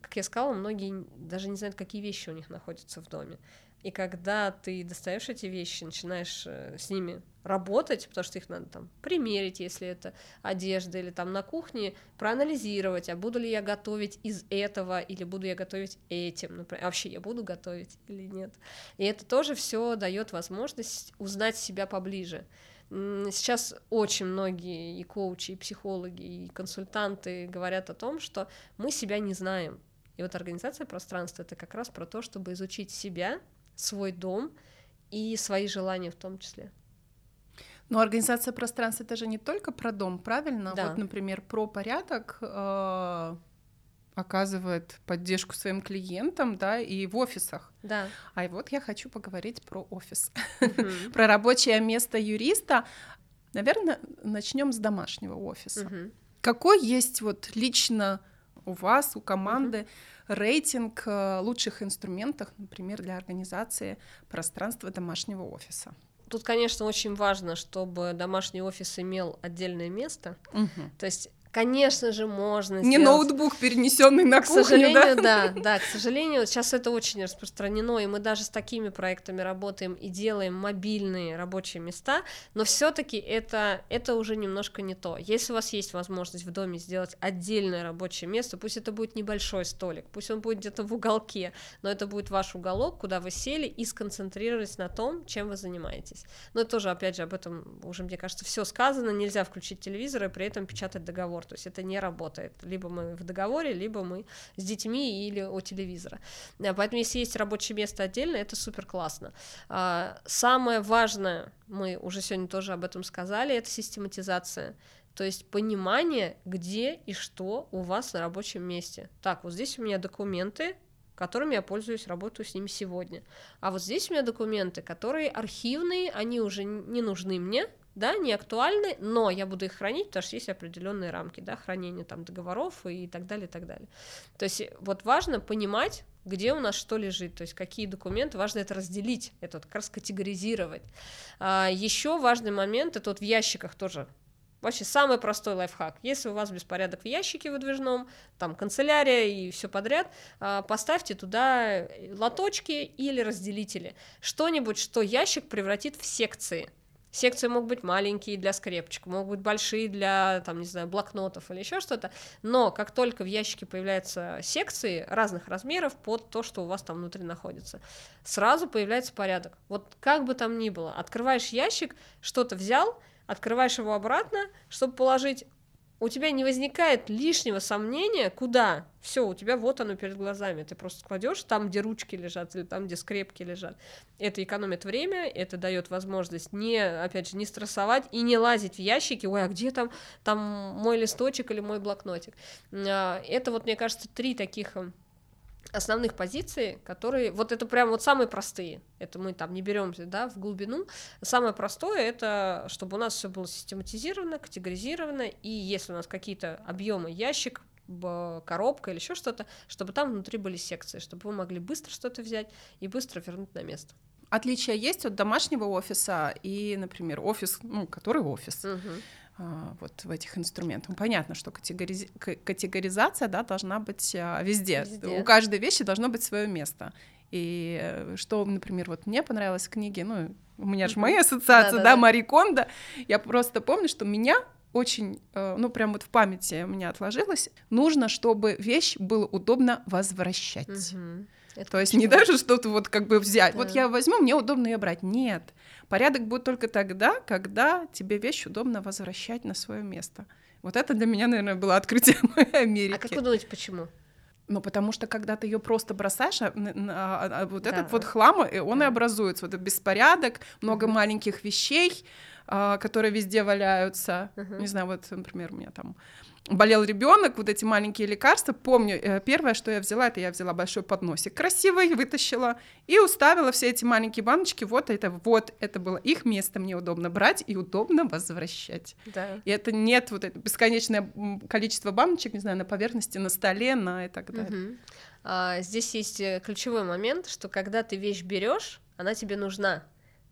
Как я сказала, многие даже не знают, какие вещи у них находятся в доме. И когда ты достаешь эти вещи, начинаешь э, с ними работать, потому что их надо там примерить, если это одежда, или там на кухне проанализировать, а буду ли я готовить из этого, или буду я готовить этим, например, а вообще я буду готовить или нет. И это тоже все дает возможность узнать себя поближе. Сейчас очень многие и коучи, и психологи, и консультанты говорят о том, что мы себя не знаем. И вот организация пространства — это как раз про то, чтобы изучить себя, свой дом и свои желания в том числе. Но организация пространства — это же не только про дом, правильно? Да. Вот, например, про порядок э, оказывает поддержку своим клиентам, да, и в офисах. Да. А вот я хочу поговорить про офис, про рабочее место юриста. Наверное, начнем с домашнего офиса. Какой есть вот лично у вас, у команды рейтинг э, лучших инструментов, например, для организации пространства домашнего офиса? Тут, конечно, очень важно, чтобы домашний офис имел отдельное место. Угу. То есть Конечно же, можно Не сделать. ноутбук, перенесенный на к кухню, сожалению, да? да, да, к сожалению, сейчас это очень распространено, и мы даже с такими проектами работаем и делаем мобильные рабочие места, но все-таки это, это уже немножко не то. Если у вас есть возможность в доме сделать отдельное рабочее место, пусть это будет небольшой столик, пусть он будет где-то в уголке, но это будет ваш уголок, куда вы сели и сконцентрировались на том, чем вы занимаетесь. Но тоже, опять же, об этом уже, мне кажется, все сказано, нельзя включить телевизор и при этом печатать договор договор, то есть это не работает. Либо мы в договоре, либо мы с детьми или у телевизора. Поэтому если есть рабочее место отдельно, это супер классно. А, самое важное, мы уже сегодня тоже об этом сказали, это систематизация. То есть понимание, где и что у вас на рабочем месте. Так, вот здесь у меня документы, которыми я пользуюсь, работаю с ними сегодня. А вот здесь у меня документы, которые архивные, они уже не нужны мне, да, не актуальны, но я буду их хранить, потому что есть определенные рамки, да, хранения там договоров и так далее, и так далее. То есть вот важно понимать, где у нас что лежит, то есть какие документы, важно это разделить, это вот как раз категоризировать. А, еще важный момент, это вот в ящиках тоже Вообще самый простой лайфхак. Если у вас беспорядок в ящике выдвижном, там канцелярия и все подряд, а, поставьте туда лоточки или разделители. Что-нибудь, что ящик превратит в секции. Секции могут быть маленькие для скрепочек, могут быть большие для, там, не знаю, блокнотов или еще что-то, но как только в ящике появляются секции разных размеров под то, что у вас там внутри находится, сразу появляется порядок. Вот как бы там ни было, открываешь ящик, что-то взял, открываешь его обратно, чтобы положить у тебя не возникает лишнего сомнения, куда. Все, у тебя вот оно перед глазами. Ты просто кладешь там, где ручки лежат, или там, где скрепки лежат. Это экономит время, это дает возможность не, опять же, не стрессовать и не лазить в ящики. Ой, а где там, там мой листочек или мой блокнотик? А, это вот, мне кажется, три таких основных позиций, которые, вот это прям вот самые простые, это мы там не беремся, да, в глубину, самое простое это, чтобы у нас все было систематизировано, категоризировано, и если у нас какие-то объемы ящик, коробка или еще что-то, чтобы там внутри были секции, чтобы вы могли быстро что-то взять и быстро вернуть на место. Отличия есть от домашнего офиса и, например, офис, ну, который офис. Угу. А, вот в этих инструментах. Понятно, что категориз... категоризация да, должна быть а, везде. везде. У каждой вещи должно быть свое место. И э, что, например, вот мне понравилось в книге, ну, у меня же моя ассоциация, да, да, да, Мари Кондо, я просто помню, что меня очень, э, ну, прям вот в памяти у меня отложилось, нужно, чтобы вещь было удобно возвращать. Угу. Это То есть не даже что-то вот как бы взять. Да. Вот я возьму, мне удобно ее брать. Нет. Порядок будет только тогда, когда тебе вещь удобно возвращать на свое место. Вот это для меня, наверное, было открытие моей Америки. А как вы думаете, почему? Ну, потому что когда ты ее просто бросаешь, а, а, а, вот да. этот вот хлам, э, он да. и образуется. Вот этот беспорядок, много mm-hmm. маленьких вещей, а, которые везде валяются. Mm-hmm. Не знаю, вот, например, у меня там болел ребенок, вот эти маленькие лекарства. Помню, э, первое, что я взяла, это я взяла большой подносик красивый, вытащила и уставила все эти маленькие баночки. Вот это, вот это было их место, мне удобно брать и удобно возвращать. Да. И это нет вот это бесконечное количество баночек, не знаю, на поверхности, на столе, на и так далее. Угу. А, здесь есть э, ключевой момент, что когда ты вещь берешь, она тебе нужна.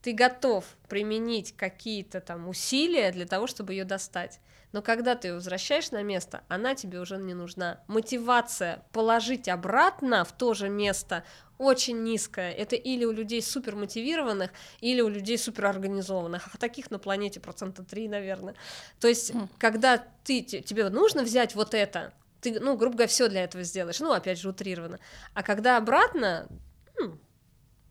Ты готов применить какие-то там усилия для того, чтобы ее достать. Но когда ты ее возвращаешь на место, она тебе уже не нужна. Мотивация положить обратно в то же место очень низкая. Это или у людей супер мотивированных, или у людей супер организованных. А таких на планете процента 3, наверное. То есть, mm. когда ты, тебе нужно взять вот это, ты, ну, грубо говоря, все для этого сделаешь. Ну, опять же, утрированно. А когда обратно, ну,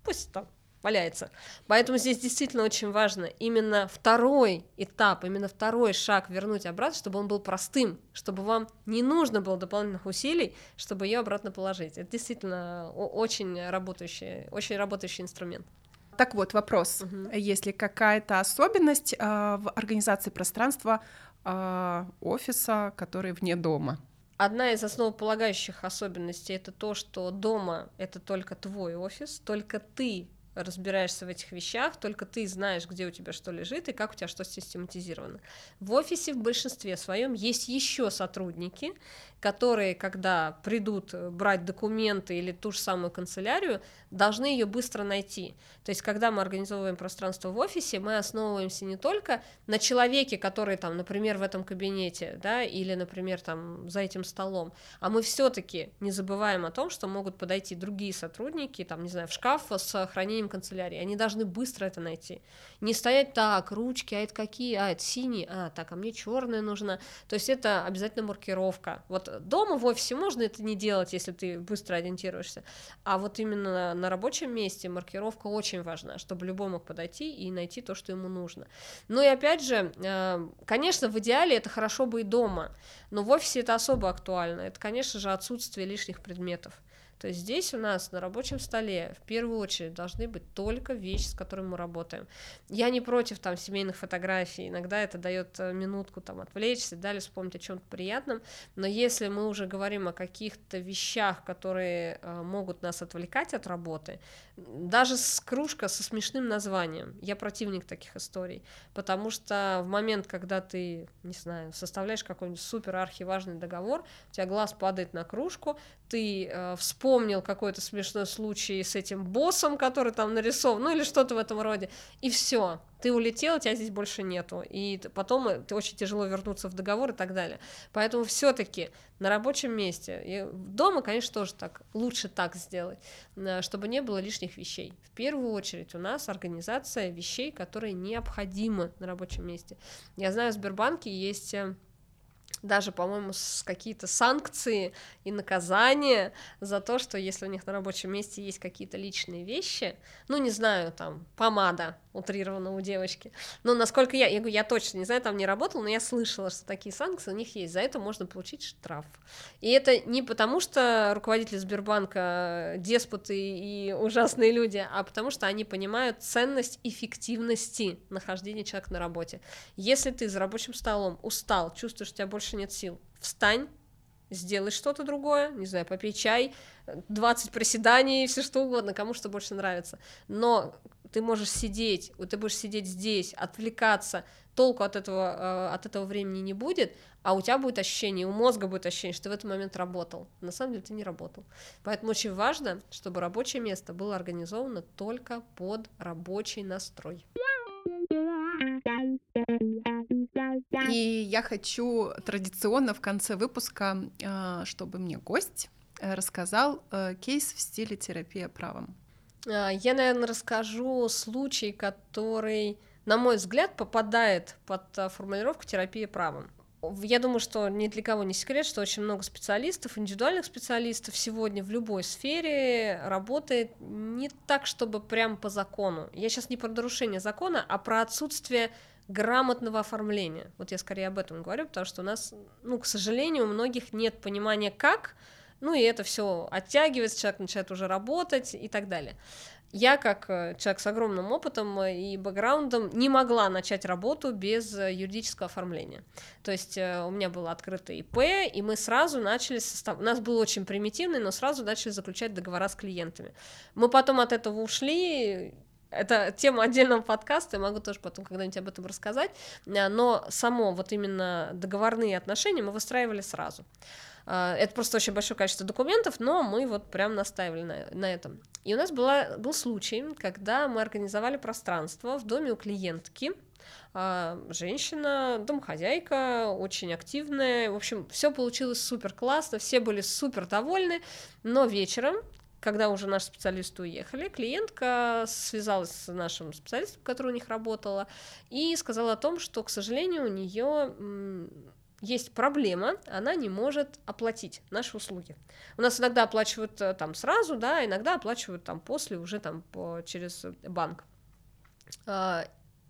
пусть там валяется. Поэтому здесь действительно очень важно именно второй этап, именно второй шаг вернуть обратно, чтобы он был простым, чтобы вам не нужно было дополнительных усилий, чтобы ее обратно положить. Это действительно очень работающий, очень работающий инструмент. Так вот, вопрос. Угу. Есть ли какая-то особенность э, в организации пространства э, офиса, который вне дома? Одна из основополагающих особенностей это то, что дома это только твой офис, только ты разбираешься в этих вещах, только ты знаешь, где у тебя что лежит и как у тебя что систематизировано. В офисе в большинстве своем есть еще сотрудники, которые, когда придут брать документы или ту же самую канцелярию, должны ее быстро найти. То есть, когда мы организовываем пространство в офисе, мы основываемся не только на человеке, который там, например, в этом кабинете, да, или, например, там за этим столом, а мы все-таки не забываем о том, что могут подойти другие сотрудники, там, не знаю, в шкаф с хранением канцелярии, они должны быстро это найти. Не стоять так, ручки, а это какие, а это синие, а так, а мне черная нужна. То есть это обязательно маркировка. Вот дома в офисе можно это не делать, если ты быстро ориентируешься, а вот именно на рабочем месте маркировка очень важна, чтобы любой мог подойти и найти то, что ему нужно. Ну и опять же, э, конечно, в идеале это хорошо бы и дома, но в офисе это особо актуально. Это, конечно же, отсутствие лишних предметов. То есть здесь у нас на рабочем столе в первую очередь должны быть только вещи, с которыми мы работаем. Я не против там семейных фотографий, иногда это дает э, минутку там отвлечься, далее вспомнить о чем-то приятном, но если мы уже говорим о каких-то вещах, которые э, могут нас отвлекать от работы, даже с кружка со смешным названием, я противник таких историй, потому что в момент, когда ты, не знаю, составляешь какой-нибудь супер архиважный договор, у тебя глаз падает на кружку, ты э, вспомнил какой-то смешной случай с этим боссом, который там нарисован, ну или что-то в этом роде, и все, ты улетел, тебя здесь больше нету, и потом э, ты очень тяжело вернуться в договор и так далее. Поэтому все-таки на рабочем месте, и дома, конечно, тоже так, лучше так сделать, э, чтобы не было лишних вещей. В первую очередь у нас организация вещей, которые необходимы на рабочем месте. Я знаю, в Сбербанке есть э, даже, по-моему, с какие-то санкции и наказания за то, что если у них на рабочем месте есть какие-то личные вещи, ну, не знаю, там, помада утрированно у девочки, но насколько я, я говорю, я точно не знаю, там не работала, но я слышала, что такие санкции у них есть, за это можно получить штраф. И это не потому, что руководители Сбербанка деспоты и ужасные люди, а потому что они понимают ценность эффективности нахождения человека на работе. Если ты за рабочим столом устал, чувствуешь, что тебя больше нет сил, встань, сделай что-то другое, не знаю, попей чай, 20 приседаний, все что угодно, кому что больше нравится. Но ты можешь сидеть, ты будешь сидеть здесь, отвлекаться, толку от этого, э, от этого времени не будет, а у тебя будет ощущение, у мозга будет ощущение, что ты в этот момент работал. На самом деле ты не работал. Поэтому очень важно, чтобы рабочее место было организовано только под рабочий настрой. И я хочу традиционно в конце выпуска, э, чтобы мне гость э, рассказал э, кейс в стиле терапия правом. А, я, наверное, расскажу случай, который, на мой взгляд, попадает под формулировку терапия правом. Я думаю, что ни для кого не секрет, что очень много специалистов, индивидуальных специалистов сегодня в любой сфере работает не так, чтобы прям по закону. Я сейчас не про нарушение закона, а про отсутствие грамотного оформления. Вот я скорее об этом говорю, потому что у нас, ну, к сожалению, у многих нет понимания, как Ну и это все оттягивается, человек начинает уже работать и так далее. Я, как э, человек с огромным опытом э, и бэкграундом, не могла начать работу без э, юридического оформления. То есть у меня было открыто ИП, и мы сразу начали состав... У нас был очень примитивный, но сразу начали заключать договора с клиентами. Мы потом от этого ушли, это тема отдельного подкаста, я могу тоже потом когда-нибудь об этом рассказать, но само вот именно договорные отношения мы выстраивали сразу. А, это просто очень большое количество документов, но мы вот прям настаивали на, на этом. И у нас была, был случай, когда мы организовали пространство в доме у клиентки, а, женщина, домохозяйка, очень активная. В общем, все получилось супер классно, все были супер довольны. Но вечером, когда уже наши специалисты уехали, клиентка связалась с нашим специалистом, который у них работала, и сказала о том, что, к сожалению, у нее есть проблема, она не может оплатить наши услуги. У нас иногда оплачивают э, там сразу, да, иногда оплачивают там после, уже там по, через банк.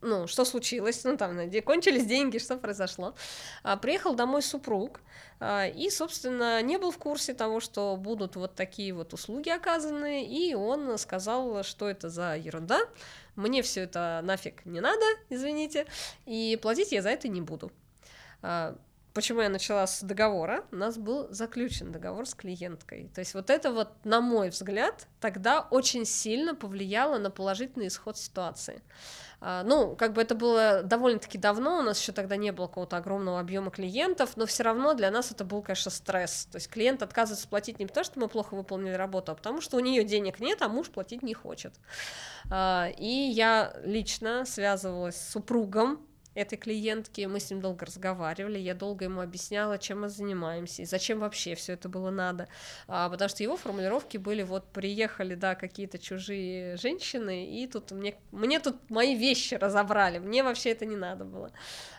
Ну, что случилось, ну, там, где кончились деньги, что произошло. А, приехал домой супруг, а, и, собственно, не был в курсе того, что будут вот такие вот услуги оказаны, и он сказал, что это за ерунда, мне все это нафиг не надо, извините, и платить я за это не буду. А, почему я начала с договора, у нас был заключен договор с клиенткой. То есть вот это вот, на мой взгляд, тогда очень сильно повлияло на положительный исход ситуации. А, ну, как бы это было довольно-таки давно, у нас еще тогда не было какого-то огромного объема клиентов, но все равно для нас это был, конечно, стресс. То есть клиент отказывается платить не потому, что мы плохо выполнили работу, а потому что у нее денег нет, а муж платить не хочет. А, и я лично связывалась с супругом этой клиентки, мы с ним долго разговаривали, я долго ему объясняла, чем мы занимаемся, и зачем вообще все это было надо, а, потому что его формулировки были вот приехали, да, какие-то чужие женщины, и тут мне, мне тут мои вещи разобрали, мне вообще это не надо было.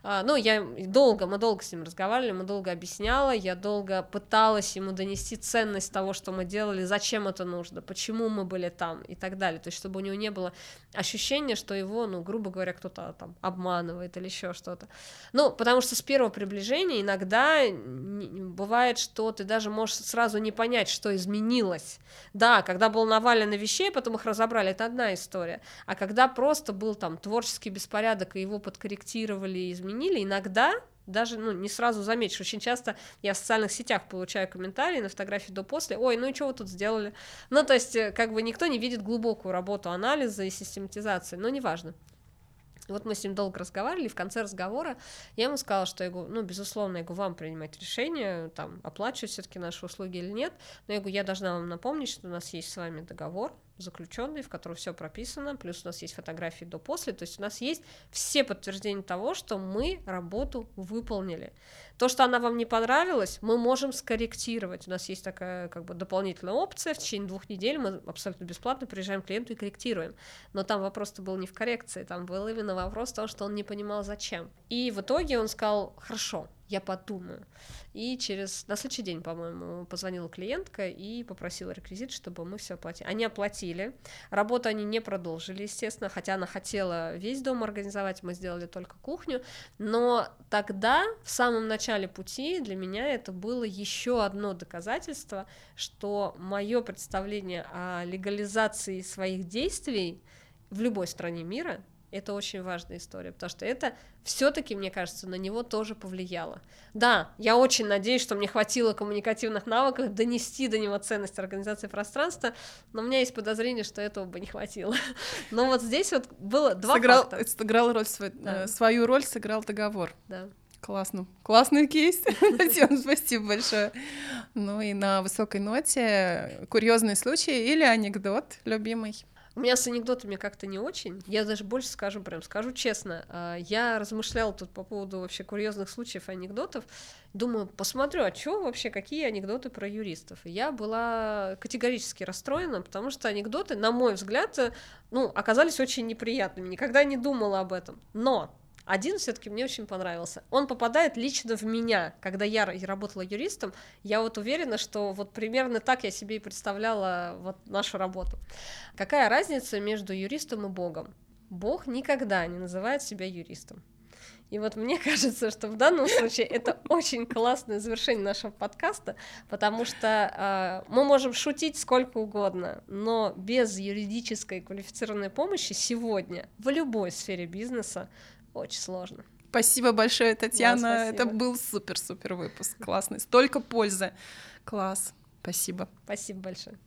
А, ну, я долго, мы долго с ним разговаривали, мы долго объясняла, я долго пыталась ему донести ценность того, что мы делали, зачем это нужно, почему мы были там и так далее, то есть чтобы у него не было ощущения, что его, ну, грубо говоря, кто-то там обманывает или еще что-то. Ну, потому что с первого приближения иногда бывает, что ты даже можешь сразу не понять, что изменилось. Да, когда было навалено вещей, потом их разобрали, это одна история. А когда просто был там творческий беспорядок, и его подкорректировали и изменили, иногда даже ну, не сразу заметишь. Очень часто я в социальных сетях получаю комментарии на фотографии до-после, ой, ну и что вы тут сделали? Ну, то есть, э, как бы никто не видит глубокую работу анализа и систематизации, но неважно. Вот мы с ним долго разговаривали, и в конце разговора я ему сказала, что я говорю, ну, безусловно, я говорю, вам принимать решение, там, оплачивать все-таки наши услуги или нет, но я говорю, я должна вам напомнить, что у нас есть с вами договор, заключенный, в котором все прописано, плюс у нас есть фотографии до-после, то есть у нас есть все подтверждения того, что мы работу выполнили. То, что она вам не понравилась, мы можем скорректировать. У нас есть такая как бы дополнительная опция, в течение двух недель мы абсолютно бесплатно приезжаем к клиенту и корректируем. Но там вопрос-то был не в коррекции, там был именно вопрос того, что он не понимал зачем. И в итоге он сказал, хорошо, я подумаю. И через на следующий день, по-моему, позвонила клиентка и попросила реквизит, чтобы мы все оплатили. Они оплатили. Работу они не продолжили, естественно, хотя она хотела весь дом организовать, мы сделали только кухню. Но тогда, в самом начале пути, для меня это было еще одно доказательство, что мое представление о легализации своих действий в любой стране мира это очень важная история, потому что это все-таки, мне кажется, на него тоже повлияло. Да, я очень надеюсь, что мне хватило коммуникативных навыков донести до него ценность организации пространства, но у меня есть подозрение, что этого бы не хватило. Но вот здесь вот было два сыграл, факта. Сыграл роль, свой, да. э, свою роль сыграл договор. Да. Классно. Классный кейс. Татьяна, спасибо большое. Ну и на высокой ноте курьезный случай или анекдот любимый. У меня с анекдотами как-то не очень. Я даже больше скажу, прям скажу честно. А, я размышляла тут по поводу вообще курьезных случаев анекдотов. Думаю, посмотрю, а что вообще, какие анекдоты про юристов. Я была категорически расстроена, потому что анекдоты, на мой взгляд, э, ну, оказались очень неприятными. Никогда не думала об этом. Но один все-таки мне очень понравился. Он попадает лично в меня. Когда я работала юристом, я вот уверена, что вот примерно так я себе и представляла вот нашу работу. Какая разница между юристом и Богом? Бог никогда не называет себя юристом. И вот мне кажется, что в данном случае это очень классное завершение нашего подкаста, потому что э, мы можем шутить сколько угодно, но без юридической квалифицированной помощи сегодня в любой сфере бизнеса очень сложно. Спасибо большое, Татьяна. Да, спасибо. Это был супер-супер выпуск. Классный. Столько пользы. Класс. Спасибо. Спасибо большое.